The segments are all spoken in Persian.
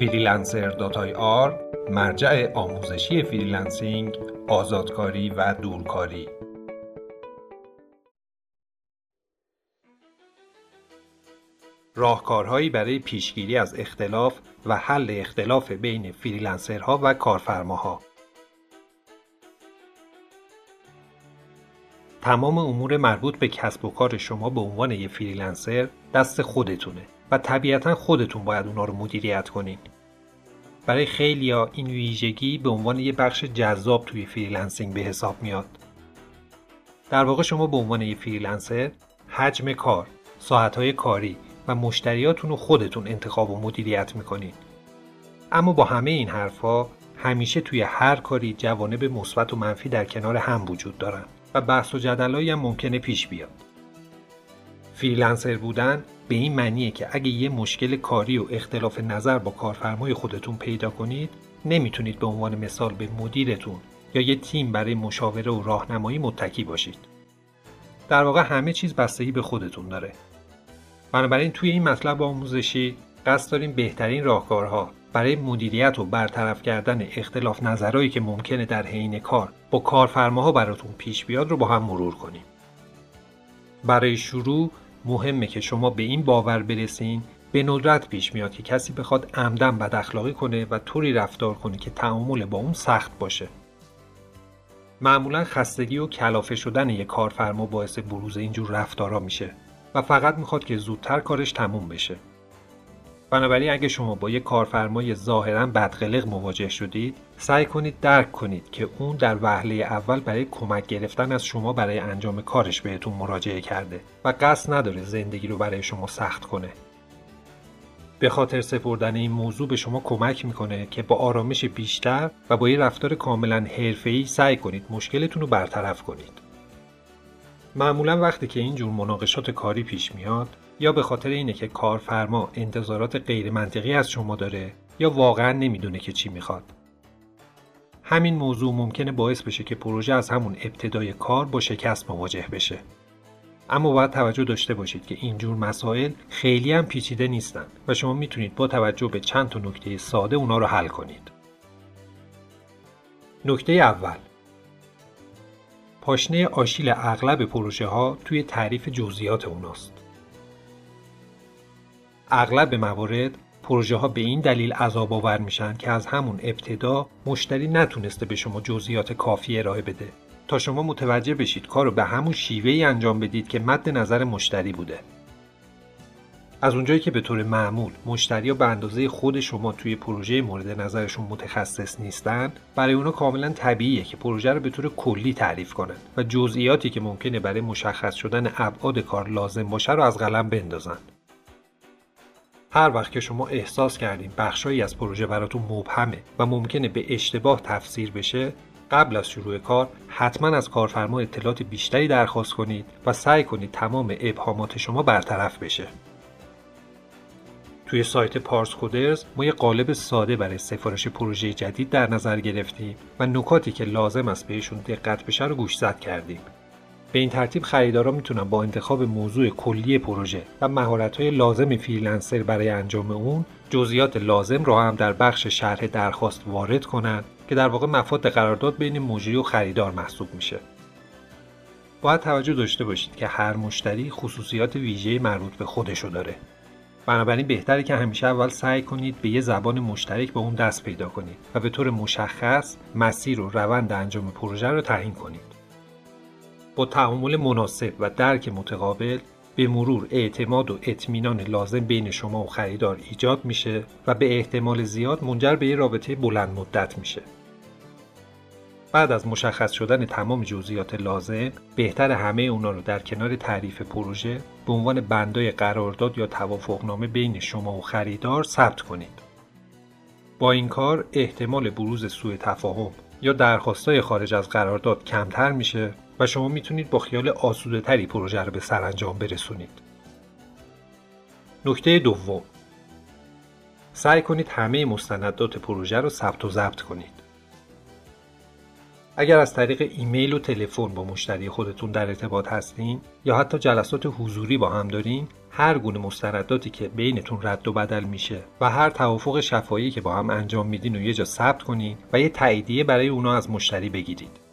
freelancer.ir مرجع آموزشی فریلنسینگ، آزادکاری و دورکاری. راهکارهایی برای پیشگیری از اختلاف و حل اختلاف بین فریلنسرها و کارفرماها. تمام امور مربوط به کسب و کار شما به عنوان یه فریلنسر دست خودتونه و طبیعتا خودتون باید اونا رو مدیریت کنین. برای خیلیا این ویژگی به عنوان یه بخش جذاب توی فریلنسینگ به حساب میاد. در واقع شما به عنوان یه فریلنسر حجم کار، ساعتهای کاری و مشتریاتون رو خودتون انتخاب و مدیریت می‌کنین. اما با همه این حرفها همیشه توی هر کاری جوانب مثبت و منفی در کنار هم وجود دارن و بحث و جدلایی هم ممکنه پیش بیاد. فریلنسر بودن به این معنیه که اگه یه مشکل کاری و اختلاف نظر با کارفرمای خودتون پیدا کنید نمی‌تونید به عنوان مثال به مدیرتون یا یه تیم برای مشاوره و راهنمایی متکی باشید در واقع همه چیز بستگی به خودتون داره بنابراین توی این مطلب آموزشی قصد داریم بهترین راهکارها برای مدیریت و برطرف کردن اختلاف نظرهایی که ممکنه در حین کار با کارفرماها براتون پیش بیاد رو با هم مرور کنیم. برای شروع مهمه که شما به این باور برسین به ندرت پیش میاد که کسی بخواد عمدن بد اخلاقی کنه و طوری رفتار کنه که تعامل با اون سخت باشه. معمولا خستگی و کلافه شدن یک کارفرما باعث بروز اینجور رفتارا میشه و فقط می‌خواد که زودتر کارش تموم بشه. بنابراین اگه شما با یک کارفرمای ظاهرا بدقلق مواجه شدید سعی کنید درک کنید که اون در وهله اول برای کمک گرفتن از شما برای انجام کارش بهتون مراجعه کرده و قصد نداره زندگی رو برای شما سخت کنه. به خاطر سپردن این موضوع به شما کمک می‌کنه که با آرامش بیشتر و با یه رفتار کاملا حرفه‌ای سعی کنید مشکلتون رو برطرف کنید. معمولا وقتی که اینجور مناقشات کاری پیش میاد یا به خاطر اینه که کارفرما انتظارات غیر منطقی از شما داره یا واقعا نمی‌دونه که چی می‌خواد. همین موضوع ممکنه باعث بشه که پروژه از همون ابتدای کار با شکست مواجه بشه. اما باید توجه داشته باشید که اینجور مسائل خیلی هم پیچیده نیستن و شما می‌تونید با توجه به چند تا نکته ساده اونا رو حل کنید. نکته اول پاشنه آشیل اغلب پروژه ها توی تعریف جزئیات اوناست. اغلب موارد پروژه ها به این دلیل عذاب آور میشن که از همون ابتدا مشتری نتونسته به شما جزئیات کافی ارائه بده. تا شما متوجه بشید کارو به همون شیوه ای انجام بدید که مد نظر مشتری بوده. از اونجایی که به طور معمول مشتری به اندازه خود شما توی پروژه مورد نظرشون متخصص نیستن برای اونا کاملا طبیعیه که پروژه رو به طور کلی تعریف کنن و جزئیاتی که ممکنه برای مشخص شدن ابعاد کار لازم باشه رو از قلم بندازن. هر وقت که شما احساس کردین بخشهایی از پروژه براتون مبهمه و ممکنه به اشتباه تفسیر بشه قبل از شروع کار حتما از کارفرما اطلاعات بیشتری درخواست کنید و سعی کنید تمام ابهامات شما برطرف بشه. توی سایت پارس کودرز ما یه قالب ساده برای سفارش پروژه جدید در نظر گرفتیم و نکاتی که لازم است بهشون دقت بشه رو گوشزد کردیم. به این ترتیب خریدارا می‌تونن با انتخاب موضوع کلی پروژه و مهارت‌های لازم فریلنسر برای انجام اون جزئیات لازم را هم در بخش شرح درخواست وارد کنند که در واقع مفاد قرارداد بین مجری و خریدار محسوب میشه. باید توجه داشته باشید که هر مشتری خصوصیات ویژه مربوط به خودشو داره. بنابراین بهتره که همیشه اول سعی کنید به یه زبان مشترک به اون دست پیدا کنید و به طور مشخص مسیر و روند انجام پروژه رو تعیین کنید. با تعامل مناسب و درک متقابل به مرور اعتماد و اطمینان لازم بین شما و خریدار ایجاد میشه و به احتمال زیاد منجر به یه رابطه بلند مدت میشه. بعد از مشخص شدن تمام جزئیات لازم بهتر همه اونا رو در کنار تعریف پروژه به عنوان بندای قرارداد یا توافقنامه بین شما و خریدار ثبت کنید. با این کار احتمال بروز سوء تفاهم یا درخواستای خارج از قرارداد کمتر میشه و شما می‌تونید با خیال آسوده تری پروژه رو به سرانجام برسونید. نکته دوم سعی کنید همه مستندات پروژه رو ثبت و ضبط کنید. اگر از طریق ایمیل و تلفن با مشتری خودتون در ارتباط هستین یا حتی جلسات حضوری با هم دارین هر گونه مستنداتی که بینتون رد و بدل میشه و هر توافق شفایی که با هم انجام میدین و یه جا ثبت کنین و یه تاییدیه برای اونا از مشتری بگیرید.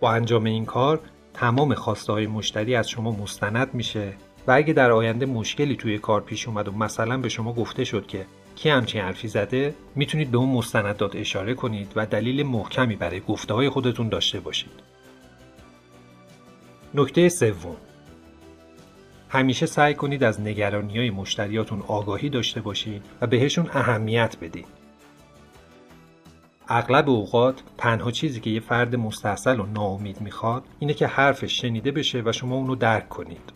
با انجام این کار تمام خواسته های مشتری از شما مستند میشه و اگه در آینده مشکلی توی کار پیش اومد و مثلا به شما گفته شد که کی همچین حرفی زده می‌تونید به اون مستندات اشاره کنید و دلیل محکمی برای گفته های خودتون داشته باشید. نکته سوم همیشه سعی کنید از نگرانی های مشتریاتون آگاهی داشته باشید و بهشون اهمیت بدید. اغلب اوقات تنها چیزی که یه فرد مستحصل و ناامید می‌خواد اینه که حرفش شنیده بشه و شما اونو درک کنید.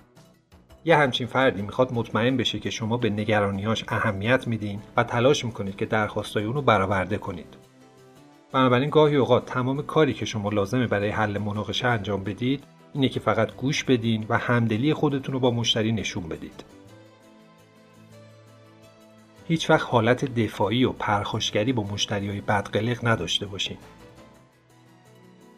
یه همچین فردی می‌خواد مطمئن بشه که شما به نگرانیاش اهمیت میدین و تلاش می‌کنید که درخواستای اونو برآورده کنید. بنابراین گاهی اوقات تمام کاری که شما لازمه برای حل مناقشه انجام بدید اینه که فقط گوش بدین و همدلی خودتون رو با مشتری نشون بدید. هیچ وقت حالت دفاعی و پرخاشگری با مشتری های بدقلق نداشته باشین.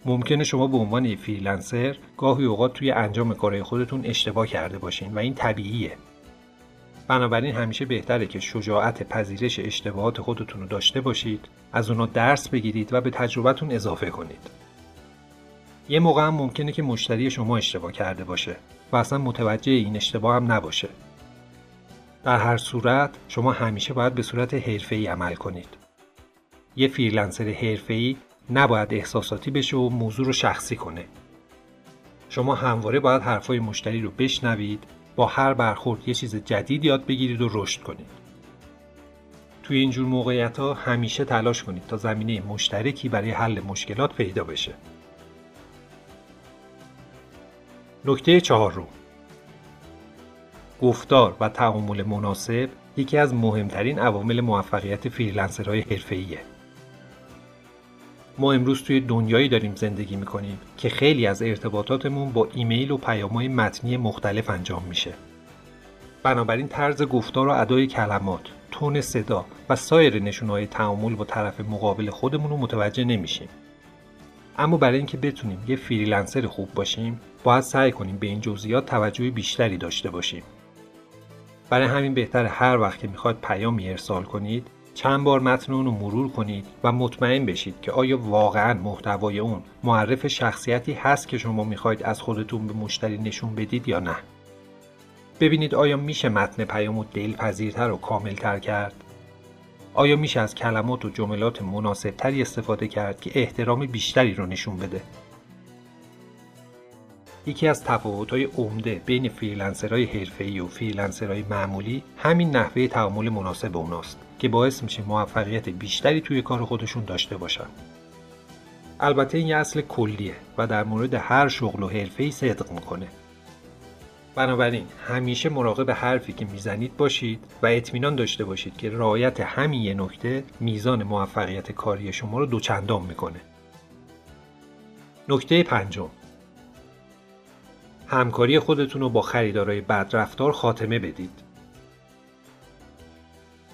ممکنه شما به عنوان یه فریلنسر گاهی اوقات توی انجام کارهای خودتون اشتباه کرده باشین و این طبیعیه. بنابراین همیشه بهتره که شجاعت پذیرش اشتباهات خودتون رو داشته باشید، از اونا درس بگیرید و به تجربتون اضافه کنید. یه موقع هم ممکنه که مشتری شما اشتباه کرده باشه و اصلا متوجه این اشتباه هم نباشه. در هر صورت شما همیشه باید به صورت حرفه‌ای عمل کنید. یه فریلنسر حرفه‌ای نباید احساساتی بشه و موضوع رو شخصی کنه. شما همواره باید حرفای مشتری رو بشنوید، با هر برخورد یه چیز جدید یاد بگیرید و رشد کنید. توی اینجور موقعیت ها همیشه تلاش کنید تا زمینه مشترکی برای حل مشکلات پیدا بشه. نکته چهارم گفتار و تعامل مناسب یکی از مهمترین عوامل موفقیت فریلنسرهای حرفه‌ایه. ما امروز توی دنیایی داریم زندگی می‌کنیم که خیلی از ارتباطاتمون با ایمیل و پیامهای متنی مختلف انجام میشه. بنابراین طرز گفتار و ادای کلمات، تون صدا و سایر نشونهای تعامل با طرف مقابل خودمون رو متوجه نمیشیم. اما برای اینکه بتونیم یه فریلنسر خوب باشیم، باید سعی کنیم به این جزئیات توجه بیشتری داشته باشیم. برای همین بهتره هر وقت که می‌خواید پیامی ارسال کنید چند بار متن اون رو مرور کنید و مطمئن بشید که آیا واقعا محتوای اون معرف شخصیتی هست که شما می‌خواید از خودتون به مشتری نشون بدید یا نه. ببینید آیا میشه متن پیام رو دلپذیرتر و کاملتر کرد؟ آیا میشه از کلمات و جملات مناسبتری استفاده کرد که احترام بیشتری رو نشون بده؟ یکی از تفاوت‌های عمده بین فریلنسرهای حرفه‌ای و فریلنسرهای معمولی همین نحوه تعامل مناسب اوناست که باعث میشه موفقیت بیشتری توی کار خودشون داشته باشن. البته این یه اصل کلیه و در مورد هر شغل و حرفه‌ای صدق می‌کنه. بنابراین همیشه مراقب حرفی که می‌زنید باشید و اطمینان داشته باشید که رعایت همین یه نکته میزان موفقیت کاری شما رو دوچندان می‌کنه. نکته پنجم همکاری خودتون رو با خریدارای بدرفتار خاتمه بدید.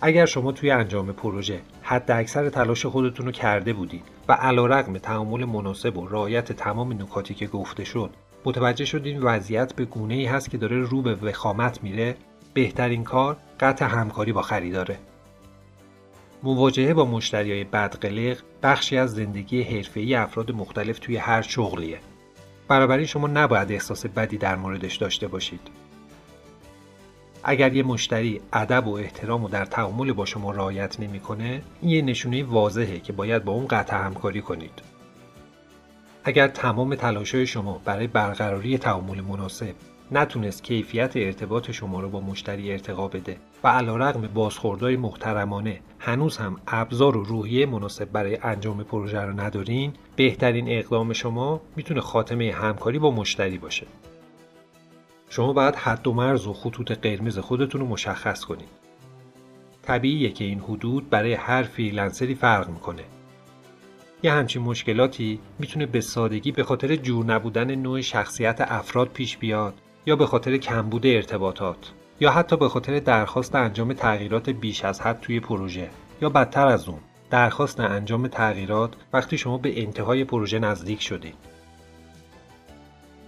اگر شما توی انجام پروژه حد اکثر تلاش خودتون رو کرده بودید و علا رقم تعامل مناسب و رعایت تمام نکاتی که گفته شد متوجه شدین وضعیت به گونه ای هست که داره رو به وخامت میره بهترین کار قطع همکاری با خریداره مواجهه با مشتری های بدقلق بخشی از زندگی حرفه‌ای افراد مختلف توی هر شغلیه بنابراین شما نباید احساس بدی در موردش داشته باشید. اگر یه مشتری ادب و احترام و در تعامل با شما رعایت نمی‌کنه، این یه نشونه واضحه که باید با اون قطع همکاری کنید. اگر تمام تلاشهای شما برای برقراری تعامل مناسب نتونست کیفیت ارتباط شما رو با مشتری ارتقا بده و علیرغم بازخوردهای محترمانه هنوز هم ابزار و روحیه مناسب برای انجام پروژه رو ندارین بهترین اقدام شما می‌تونه خاتمه همکاری با مشتری باشه. شما باید حد و مرز و خطوط قرمز خودتون رو مشخص کنید طبیعیه که این حدود برای هر فریلنسری فرق می‌کنه. یه همچین مشکلاتی می‌تونه به سادگی به خاطر جور نبودن نوع شخصیت افراد پیش بیاد. یا به خاطر کمبود ارتباطات یا حتی به خاطر درخواست انجام تغییرات بیش از حد توی پروژه یا بدتر از اون درخواست انجام تغییرات وقتی شما به انتهای پروژه نزدیک شدید.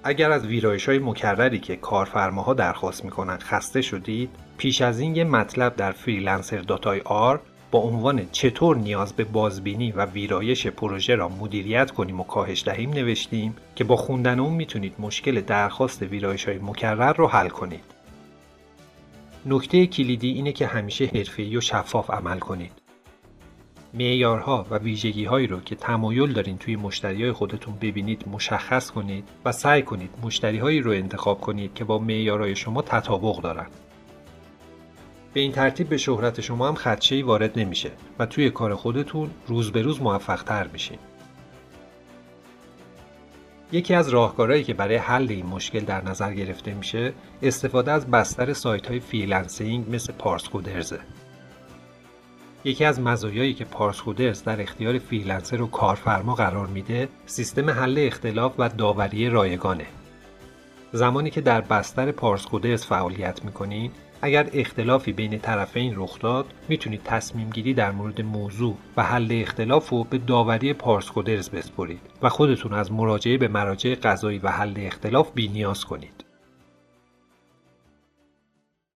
اگر از ویرایش های مکرری که کارفرماها درخواست می‌کنن خسته شدید پیش از این یه مطلب در freelancer.ir با عنوان چطور نیاز به بازبینی و ویرایش پروژه را مدیریت کنیم و کاهش دهیم نوشتیم که با خوندن اون می‌تونید مشکل درخواست ویرایش های مکرر رو حل کنید. نکته کلیدی اینه که همیشه حرفه‌ای و شفاف عمل کنید. معیارها و ویژگی هایی رو که تمایل دارین توی مشتری های خودتون ببینید مشخص کنید و سعی کنید مشتری هایی رو انتخاب کنید که با معیارهای شما تطابق دارن. به این ترتیب به شهرت شما هم خدشه وارد نمیشه و توی کار خودتون روز به روز موفق تر میشین. یکی از راهکارهایی که برای حل این مشکل در نظر گرفته میشه استفاده از بستر سایت های فریلنسینگ مثل پارس کودرزه. یکی از مزایایی که پارس کودرز در اختیار فریلنسر و کارفرما قرار میده سیستم حل اختلاف و داوری رایگانه. زمانی که در بستر پارس کودرز فعالیت می‌کنین اگر اختلافی بین طرفین رخ داد می‌تونید تصمیم گیری در مورد موضوع و حل اختلاف رو به داوری پارس کودرز بسپرید و خودتون از مراجعه به مراجع قضایی و حل اختلاف بی نیاز کنید.